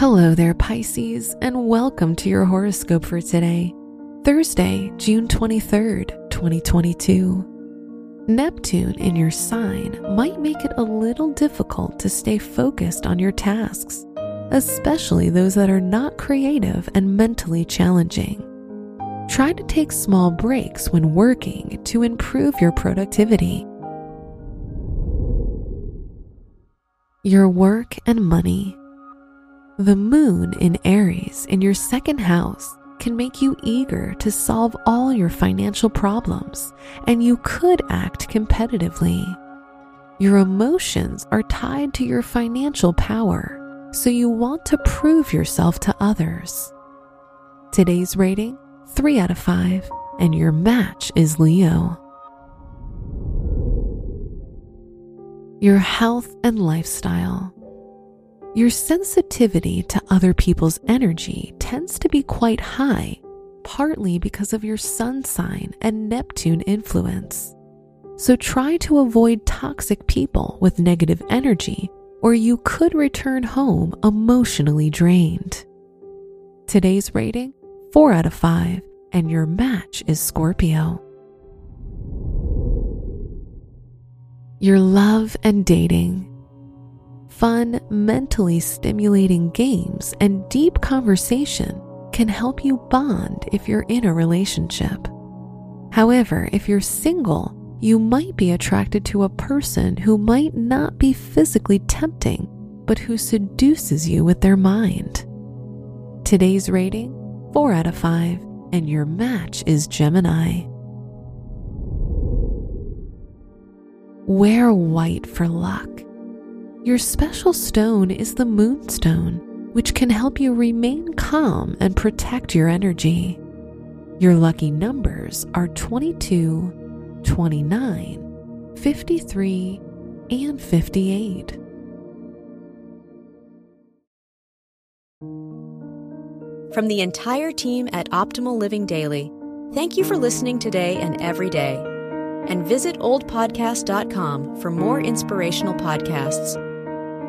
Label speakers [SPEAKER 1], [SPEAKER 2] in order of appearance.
[SPEAKER 1] Hello there, Pisces, and welcome to your horoscope for today, Thursday, June 23rd, 2022. Neptune in your sign might make it a little difficult to stay focused on your tasks, especially those that are not creative and mentally challenging. Try to take small breaks when working to improve your productivity. Your work and money. The moon in Aries in your second house can make you eager to solve all your financial problems, and you could act competitively. Your emotions are tied to your financial power, so you want to prove yourself to others. Today's rating 3 out of 5, and your match is Leo. Your health and lifestyle. Your sensitivity to other people's energy tends to be quite high, partly because of your sun sign and Neptune influence. So try to avoid toxic people with negative energy, or you could return home emotionally drained. Today's rating 4 out of 5, and your match is Scorpio. Your love and dating fun, mentally stimulating games and deep conversation can help you bond if you're in a relationship. However, if you're single, you might be attracted to a person who might not be physically tempting, but who seduces you with their mind. Today's rating 4 out of 5, and your match is Gemini. Wear white for luck. Your special stone is the moonstone, which can help you remain calm and protect your energy. Your lucky numbers are 22, 29, 53, and 58.
[SPEAKER 2] From the entire team at Optimal Living Daily, thank you for listening today and every day. And visit oldpodcast.com for more inspirational podcasts.